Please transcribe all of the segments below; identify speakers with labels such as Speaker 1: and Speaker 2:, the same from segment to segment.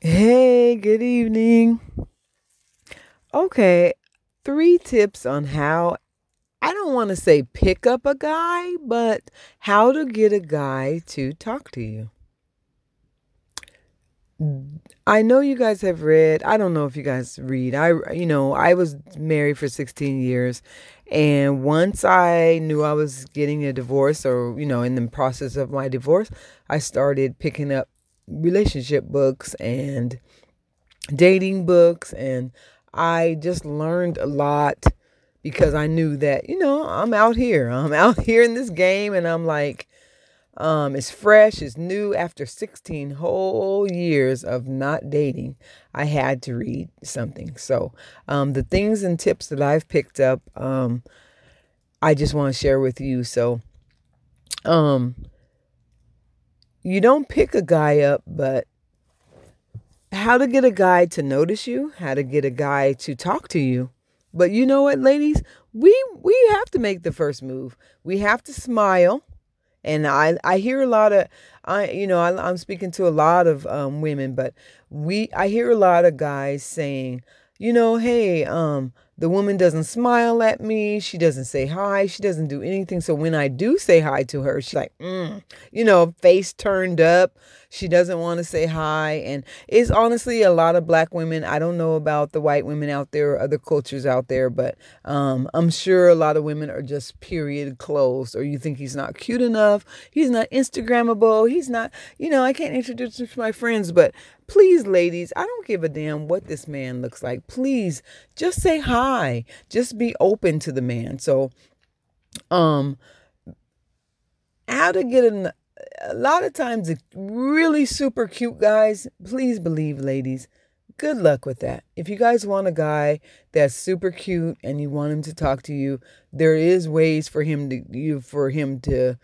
Speaker 1: Hey, good evening. Okay, three tips on how I don't want to say pick up a guy, but how to get a guy to talk to you. I know you guys have read, I don't know if you guys read. I you know, I was married for 16 years and once I knew I was getting a divorce or, you know, in the process of my divorce, I started picking up relationship books and dating books and I just learned a lot because I knew that, you know, I'm out here. I'm out here in this game and I'm like um it's fresh, it's new after 16 whole years of not dating. I had to read something. So, um the things and tips that I've picked up um I just want to share with you. So, um you don't pick a guy up, but how to get a guy to notice you, how to get a guy to talk to you. But you know what, ladies? We we have to make the first move. We have to smile. And I I hear a lot of I you know I, am speaking to a lot of um, women, but we I hear a lot of guys saying, you know, hey, um, the woman doesn't smile at me. She doesn't say hi. She doesn't do anything. So when I do say hi to her, she's like, mm, you know, face turned up. She doesn't want to say hi. And it's honestly a lot of black women. I don't know about the white women out there or other cultures out there, but um, I'm sure a lot of women are just period closed. Or you think he's not cute enough. He's not Instagrammable. He's not, you know, I can't introduce him to my friends. But please, ladies, I don't give a damn what this man looks like. Please just say hi. Just be open to the man. So, um, how to get an a lot of times really super cute guys, please believe, ladies, good luck with that. If you guys want a guy that's super cute and you want him to talk to you, there is ways for him to you for him to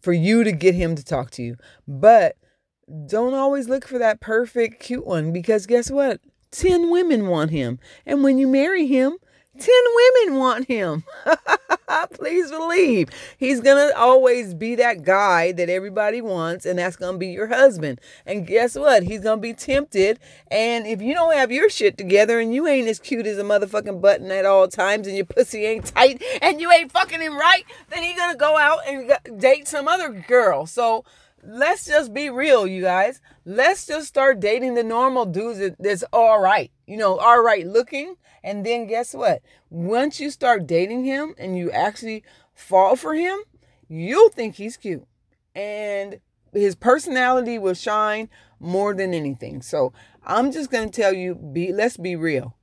Speaker 1: for you to get him to talk to you. But don't always look for that perfect cute one because guess what? 10 women want him. And when you marry him, 10 women want him. Please believe he's going to always be that guy that everybody wants, and that's going to be your husband. And guess what? He's going to be tempted. And if you don't have your shit together and you ain't as cute as a motherfucking button at all times and your pussy ain't tight and you ain't fucking him right, then he's going to go out and date some other girl. So, let's just be real, you guys. Let's just start dating the normal dudes that's all right, you know, all right looking. And then guess what? Once you start dating him and you actually fall for him, you'll think he's cute. And his personality will shine more than anything. So I'm just to tell you be let's be real.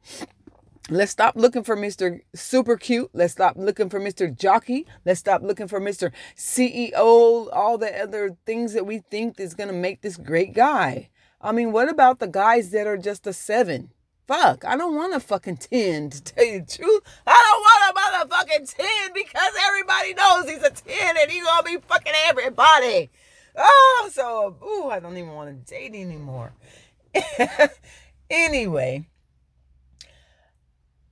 Speaker 1: Let's stop looking for Mr. Super Cute. Let's stop looking for Mr. Jockey. Let's stop looking for Mr. CEO, all the other things that we think is going to make this great guy. I mean, what about the guys that are just a seven? Fuck, I don't want a fucking 10 to tell you the truth. I don't want a motherfucking 10 because everybody knows he's a 10 and he's gonna be fucking everybody. Oh, so, ooh, I don't even want to date anymore. anyway,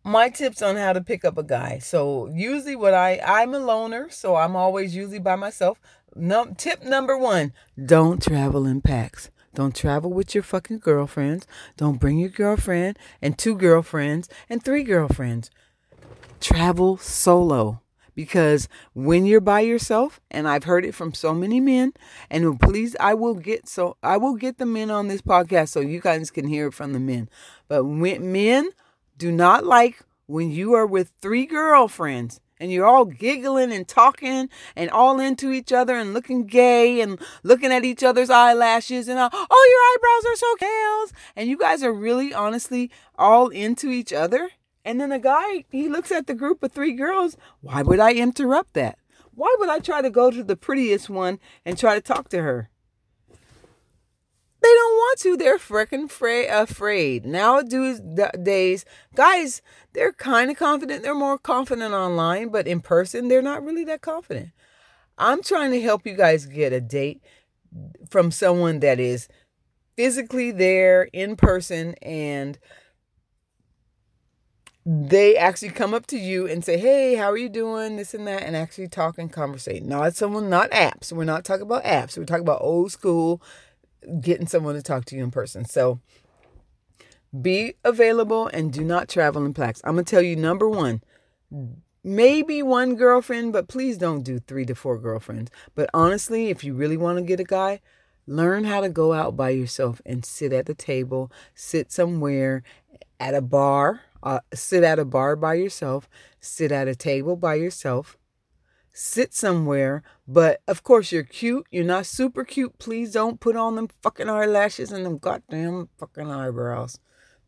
Speaker 1: my tips on how to pick up a guy. So usually what I I'm a loner, so I'm always usually by myself. Num- tip number 1, don't travel in packs. Don't travel with your fucking girlfriends. Don't bring your girlfriend and two girlfriends and three girlfriends. Travel solo because when you're by yourself and I've heard it from so many men and please I will get so I will get the men on this podcast so you guys can hear it from the men. But when men do not like when you are with three girlfriends and you're all giggling and talking and all into each other and looking gay and looking at each other's eyelashes and all, oh your eyebrows are so curls and you guys are really honestly all into each other. And then the guy he looks at the group of three girls why would i interrupt that? Why would i try to go to the prettiest one and try to talk to her they don't want to. They're freaking fra- afraid. Nowadays, guys, they're kind of confident. They're more confident online, but in person, they're not really that confident. I'm trying to help you guys get a date from someone that is physically there in person and they actually come up to you and say, Hey, how are you doing? This and that, and actually talk and conversate. Not someone, not apps. We're not talking about apps. We're talking about old school getting someone to talk to you in person. So Be available and do not travel in packs. I'm going to tell you number one, maybe one girlfriend, but please don't do three to four girlfriends. But honestly, if you really want to get a guy, learn how to go out by yourself and sit at the table, sit somewhere at a bar, uh, sit at a bar by yourself, sit at a table by yourself, sit somewhere. But of course, you're cute. You're not super cute. Please don't put on them fucking eyelashes and them goddamn fucking eyebrows.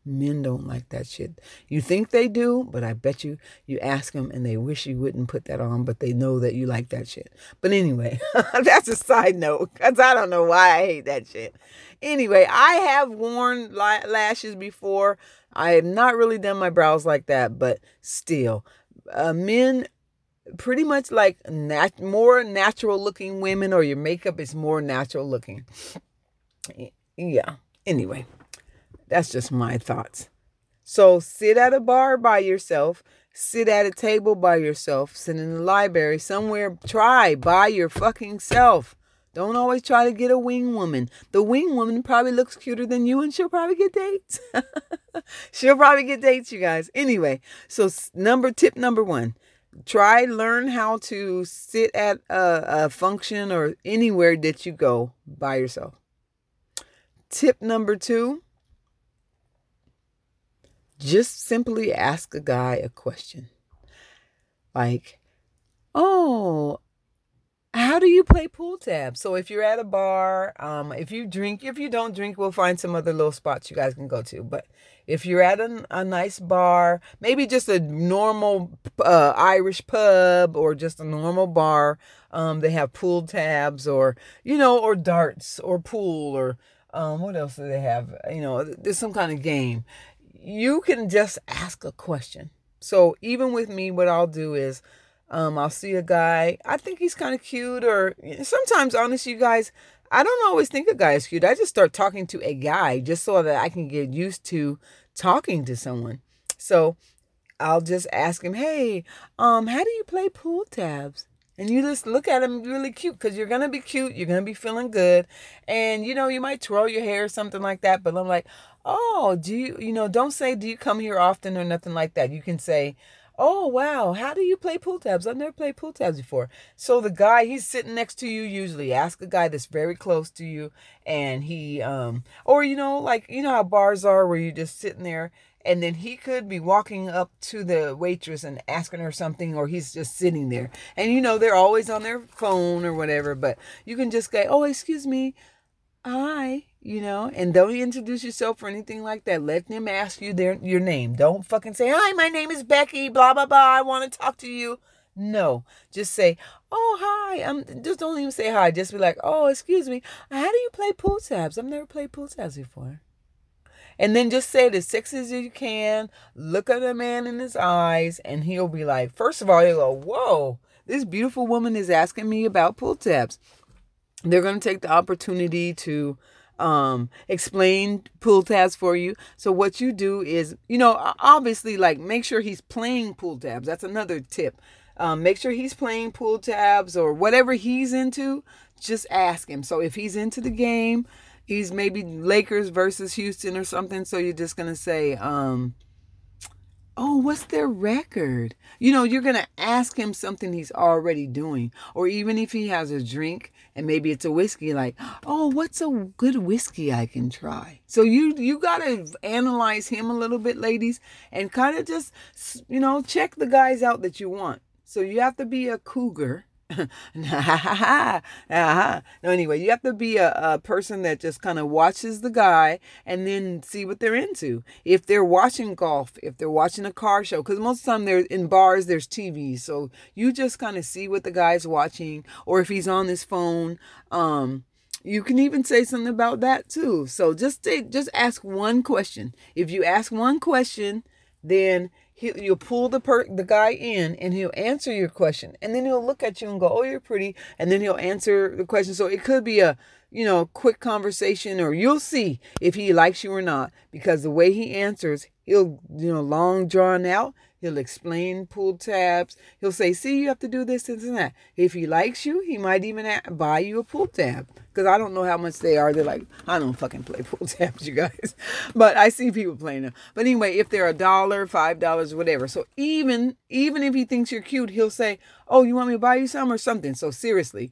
Speaker 1: Men don't like that shit. You think they do, but I bet you you ask them and they wish you wouldn't put that on, but they know that you like that shit. But anyway, that's a side note because I don't know why I hate that shit. Anyway, I have worn lashes before. I have not really done my brows like that, but still, uh, men pretty much like nat- more natural looking women, or your makeup is more natural looking. Yeah. Anyway. That's just my thoughts. So sit at a bar by yourself, sit at a table by yourself, sit in the library somewhere, try by your fucking self. Don't always try to get a wing woman. The wing woman probably looks cuter than you and she'll probably get dates. she'll probably get dates, you guys. Anyway, so number tip number 1. Try learn how to sit at a, a function or anywhere that you go by yourself. Tip number 2 just simply ask a guy a question. Like, oh, how do you play pull tab? So if you're at a bar, um, if you drink, if you don't drink, we'll find some other little spots you guys can go to. But if you're at a, a nice bar, maybe just a normal uh, Irish pub or just a normal bar, um, they have pull tabs or you know, or darts or pool or um, what else do they have? You know, there's some kind of game you can just ask a question. So even with me, what I'll do is um, I'll see a guy. I think he's kind of cute, or sometimes, honestly, you guys, I don't always think a guy is cute. I just start talking to a guy just so that I can get used to talking to someone. So I'll just ask him, "Hey, um, how do you play pull tabs?" And you just look at him really cute because you're gonna be cute, you're gonna be feeling good, and you know you might twirl your hair or something like that. But I'm like, oh, do you, you know, don't say, do you come here often or nothing like that. You can say, oh, wow, how do you play pull tabs? I've never played pull tabs before. So the guy, he's sitting next to you usually. Ask a guy that's very close to you and he, um, or, you know, like, you know how bars are where you're just sitting there and then he could be walking up to the waitress and asking her something or he's just sitting there and you know they're always on their phone or whatever but you can just go oh excuse me hi you know, and don't introduce yourself or anything like that. Let them ask you their your name. Don't fucking say, "Hi, my name is Becky." Blah blah blah. I want to talk to you. No, just say, "Oh, hi." I'm just don't even say hi. Just be like, "Oh, excuse me. How do you play pull tabs? I've never played pull tabs before." And then just say it as sexy as you can. Look at the man in his eyes, and he'll be like, first of all, he'll go, "Whoa, this beautiful woman is asking me about pull tabs." They're going to take the opportunity to um explain pull tabs for you. So what you do is you know obviously like make sure he's playing pull tabs. That's another tip. Um, make sure he's playing pull tabs or whatever he's into just ask him. So if he's into the game he's maybe lakers versus houston or something so you're just gonna say um oh, what's their record? You know, you're going to ask him something he's already doing. Or even if he has a drink and maybe it's a whiskey, like, oh, what's a good whiskey I can try? So you you got to analyze him a little bit, ladies, and kind of just, you know, check the guys out that you want. So you have to be a cougar no, anyway, you have to be a, a person that just kind of watches the guy and then see what they're into. If they're watching golf, if they're watching a car show, because most of the time they're in bars, there's TV. So you just kind of see what the guy's watching, or if he's on his phone. Um, you can even say something about that too. So just take, just ask one question. If you ask one question, then he, you'll pull the per, the guy in and he'll answer your question and then he'll look at you and go oh you're pretty and then he'll answer the question so it could be a you know quick conversation or you'll see if he likes you or not because the way he answers He'll, you know, long drawn out. He'll explain pull tabs. He'll say, see, you have to do this, this, and that. If he likes you, he might even buy you a pull tab. Because I don't know how much they are. They're like, I don't fucking play pull tabs, you guys. But I see people playing them. But anyway, if they're a dollar, five dollars, whatever. So even even if he thinks you're cute, he'll say, oh, you want me to buy you some or something. So seriously,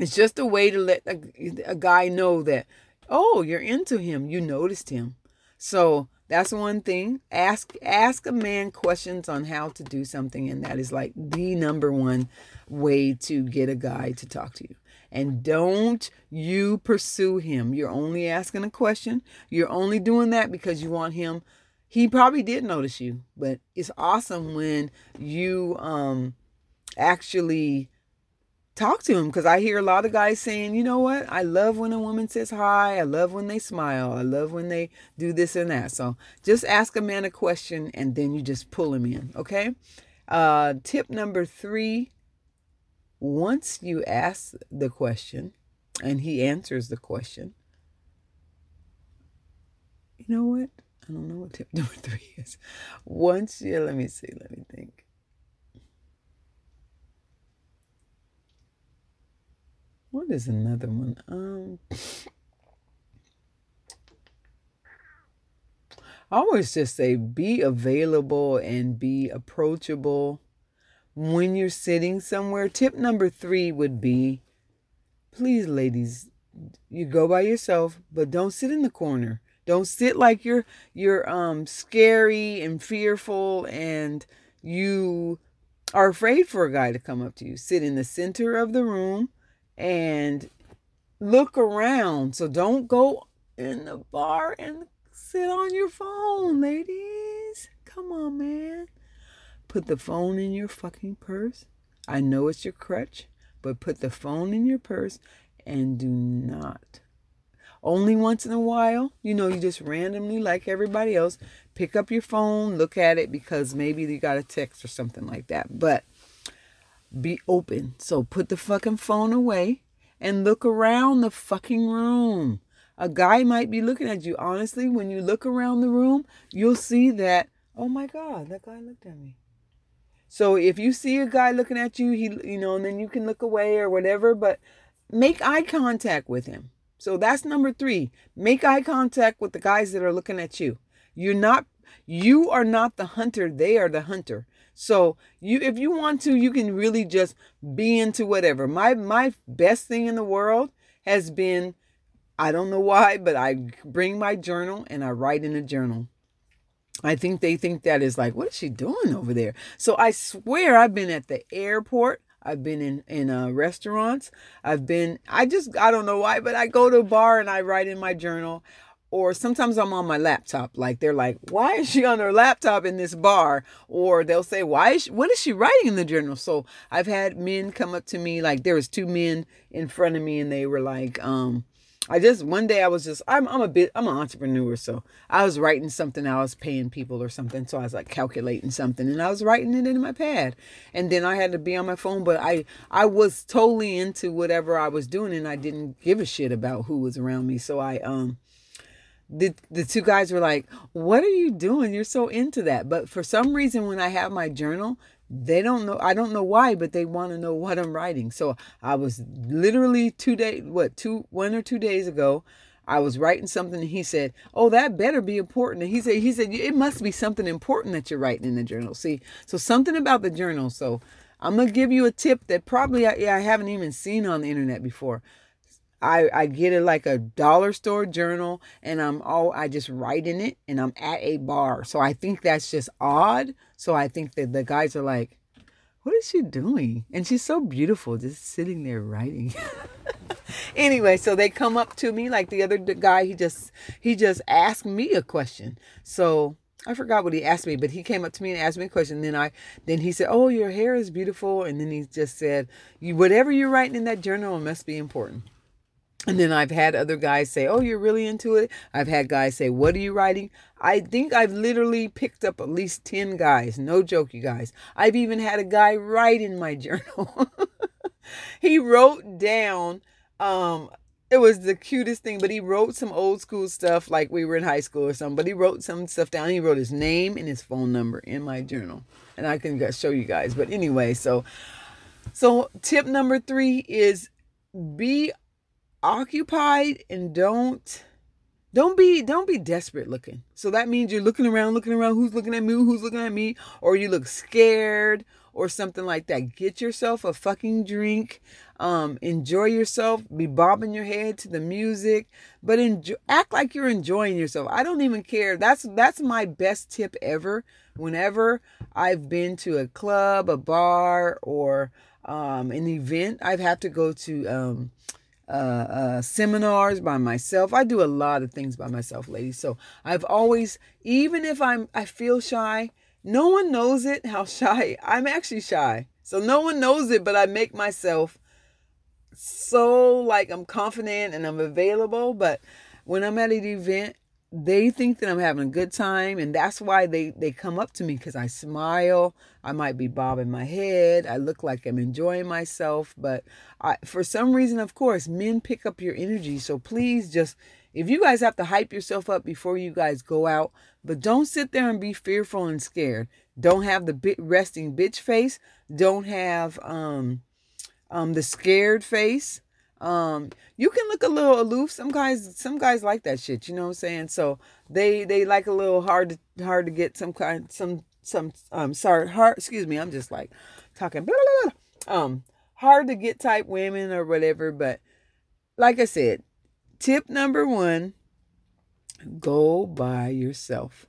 Speaker 1: it's just a way to let a, a guy know that, oh, you're into him. You noticed him. So that's one thing. Ask ask a man questions on how to do something, and that is like the number one way to get a guy to talk to you. And don't you pursue him. You're only asking a question. You're only doing that because you want him. He probably did notice you, but it's awesome when you um actually talk to him because I hear a lot of guys saying, you know what? I love when a woman says hi. I love when they smile. I love when they do this and that. So just ask a man a question and then you just pull him in. Okay. Uh, tip number three once you ask the question and he answers the question, you know what? I don't know what tip number three is. Once you, let me see, let me think. What is another one? Um, I always just say be available and be approachable when you're sitting somewhere. Tip number three would be please, ladies, you go by yourself, but don't sit in the corner. Don't sit like you're you're um scary and fearful and you are afraid for a guy to come up to you. Sit in the center of the room and look around. So don't go in the bar and sit on your phone, ladies. Come on, man. Put the phone in your fucking purse. I know it's your crutch, but put the phone in your purse and do not. Only once in a while, you know, you just randomly, like everybody else, pick up your phone, look at it because maybe you got a text or something like that. But be open. So put the fucking phone away and look around the fucking room. A guy might be looking at you. Honestly, when you look around the room, you'll see that, oh my God, that guy looked at me. So if you see a guy looking at you, he you know, and then you can look away or whatever, but make eye contact with him. So that's number 3. Make eye contact with the guys that are looking at you. You're not you are not the hunter, they are the hunter. So you if you want to, you can really just be into whatever. My my best thing in the world has been I don't know why, but I bring my journal and I write in a journal. I think they think that is like, what is she doing over there? So I swear I've been at the airport. I've been in in uh, restaurants. I've been. I just I don't know why, but I go to a bar and I write in my journal or sometimes I'm on my laptop. Like they're like, why is she on her laptop in this bar? Or they'll say, why is she, what is she writing in the journal? So I've had men come up to me, like there was two men in front of me and they were like, um, I just one day I was just I'm I'm a bit I'm an entrepreneur, so I was writing something, I was paying people or something, so I was like calculating something and I was writing it in my pad. And then I had to be on my phone, but I I was totally into whatever I was doing and I didn't give a shit about who was around me. So I um the the two guys were like, "What are you doing? You're so into that." But for some reason, when I have my journal, they don't know. I don't know why, but they want to know what I'm writing. So I was literally two days, what two, one or two days ago. I was writing something, and he said, "Oh, that better be important." And he said, "He said it must be something important that you're writing in the journal." See, so something about the journal. So I'm gonna give you a tip that probably I, I haven't even seen on the internet before. I, I get it like a dollar store journal and I'm all I just write in it and I'm at a bar. So I think that's just odd. So I think that the guys are like, what is she doing? And she's so beautiful, just sitting there writing. anyway, so they come up to me like the other guy. He just he just asked me a question. So I forgot what he asked me, but he came up to me and asked me a question. Then I then he said, "Oh, your hair is beautiful," and then he just said, "You whatever you're writing in that journal must be important." And then I've had other guys say, Oh, you're really into it. I've had guys say, What are you writing? I think I've literally picked up at least 10 guys. No joke, you guys. I've even had a guy write in my journal. he wrote down um, it was the cutest thing. But he wrote some old school stuff like we were in high school or something. But he wrote some stuff down. He wrote his name and his phone number in my journal, and I can show you guys. But anyway, so so tip number three is be occupied and don't don't be don't be desperate looking. So that means you're looking around looking around who's looking at me who's looking at me or you look scared or something like that. Get yourself a fucking drink. Um enjoy yourself. Be bobbing your head to the music but enjoy, act like you're enjoying yourself. I don't even care. That's that's my best tip ever. Whenever i've been to a club a bar or um an event i've had to go to um uh, uh, seminars by myself. I do a lot of things by myself, ladies. So I've always, even if I'm, I feel shy. No one knows it. How shy I'm actually shy. So no one knows it, but I make myself so like I'm confident and I'm available. But when I'm at an event, they think that I'm having a good time, and that's why they they come up to me because I smile. I might be bobbing my head. I look like I'm enjoying myself, but I, for some reason, of course, men pick up your energy. So please, just if you guys have to hype yourself up before you guys go out, but don't sit there and be fearful and scared. Don't have the bit resting bitch face. Don't have um um the scared face um you can look a little aloof. Some guys some guys like that shit you know what i'm saying? So they they like a little hard to hard to get some kind some some um sorry hard excuse me i'm just like talking blah, blah, blah. um hard to get type women or whatever but like i said tip number one go by yourself.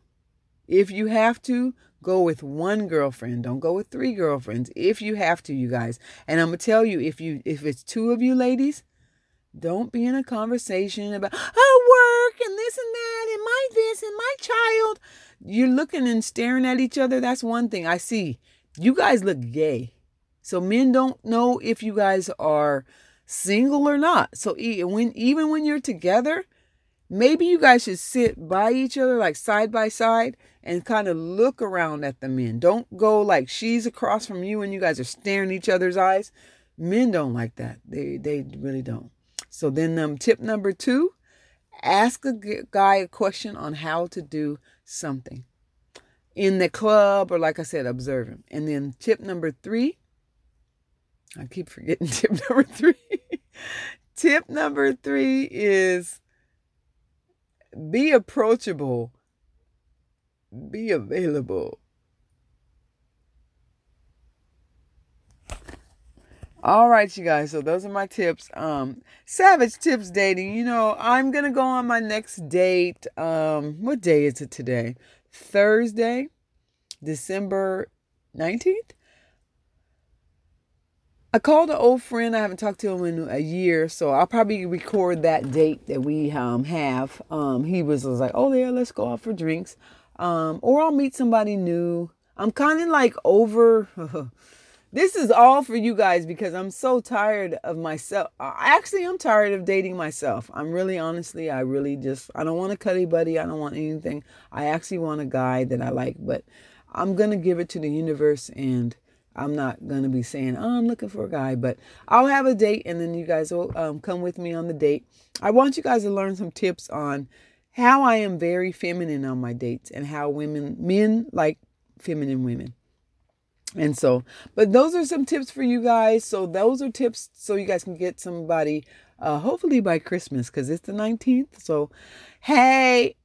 Speaker 1: If you have to go with one girlfriend. Don't go with three girlfriends. If you have to you guys. And i'm gonna tell you if you if it's two of you ladies don't be in a conversation about oh work and this and that and my this and my child. You're looking and staring at each other. That's one thing. I see. You guys look gay. So men don't know if you guys are single or not. So when even when you're together maybe you guys should sit by each other like side by side and kind of look around at the men. Don't go like she's across from you and you guys are staring each other's eyes. Men don't like that. They they really don't. So then um tip number two ask a guy a question on how to do something in the club or like i said observe him. And then tip number three i keep forgetting tip number three. Tip number three is be approachable. Be available. All right, you guys. So those are my tips. Um, Savage Tips dating. You know, I'm gonna go on my next date. Um, what day is it today? Thursday, December 19th. I called an old friend. I haven't talked to him in a year, so I'll probably record that date that we um, have. Um, he was, was like, "Oh yeah, let's go out for drinks," um, or I'll meet somebody new. I'm kind of like over. this is all for you guys because I'm so tired of myself. I actually, I'm tired of dating myself. I'm really, honestly, I really just, I don't want a cutty buddy. I don't want anything. I actually want a guy that I like, but I'm gonna give it to the universe and I'm not going to be saying, oh, I'm looking for a guy, but I'll have a date and then you guys will um, come with me on the date. I want you guys to learn some tips on how I am very feminine on my dates and how women, men like feminine women. And so, but those are some tips for you guys. So, those are tips so you guys can get somebody, uh, hopefully by Christmas, because it's the 19th. So, hey,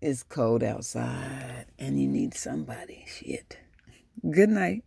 Speaker 1: it's cold outside and you need somebody. Shit. Good night.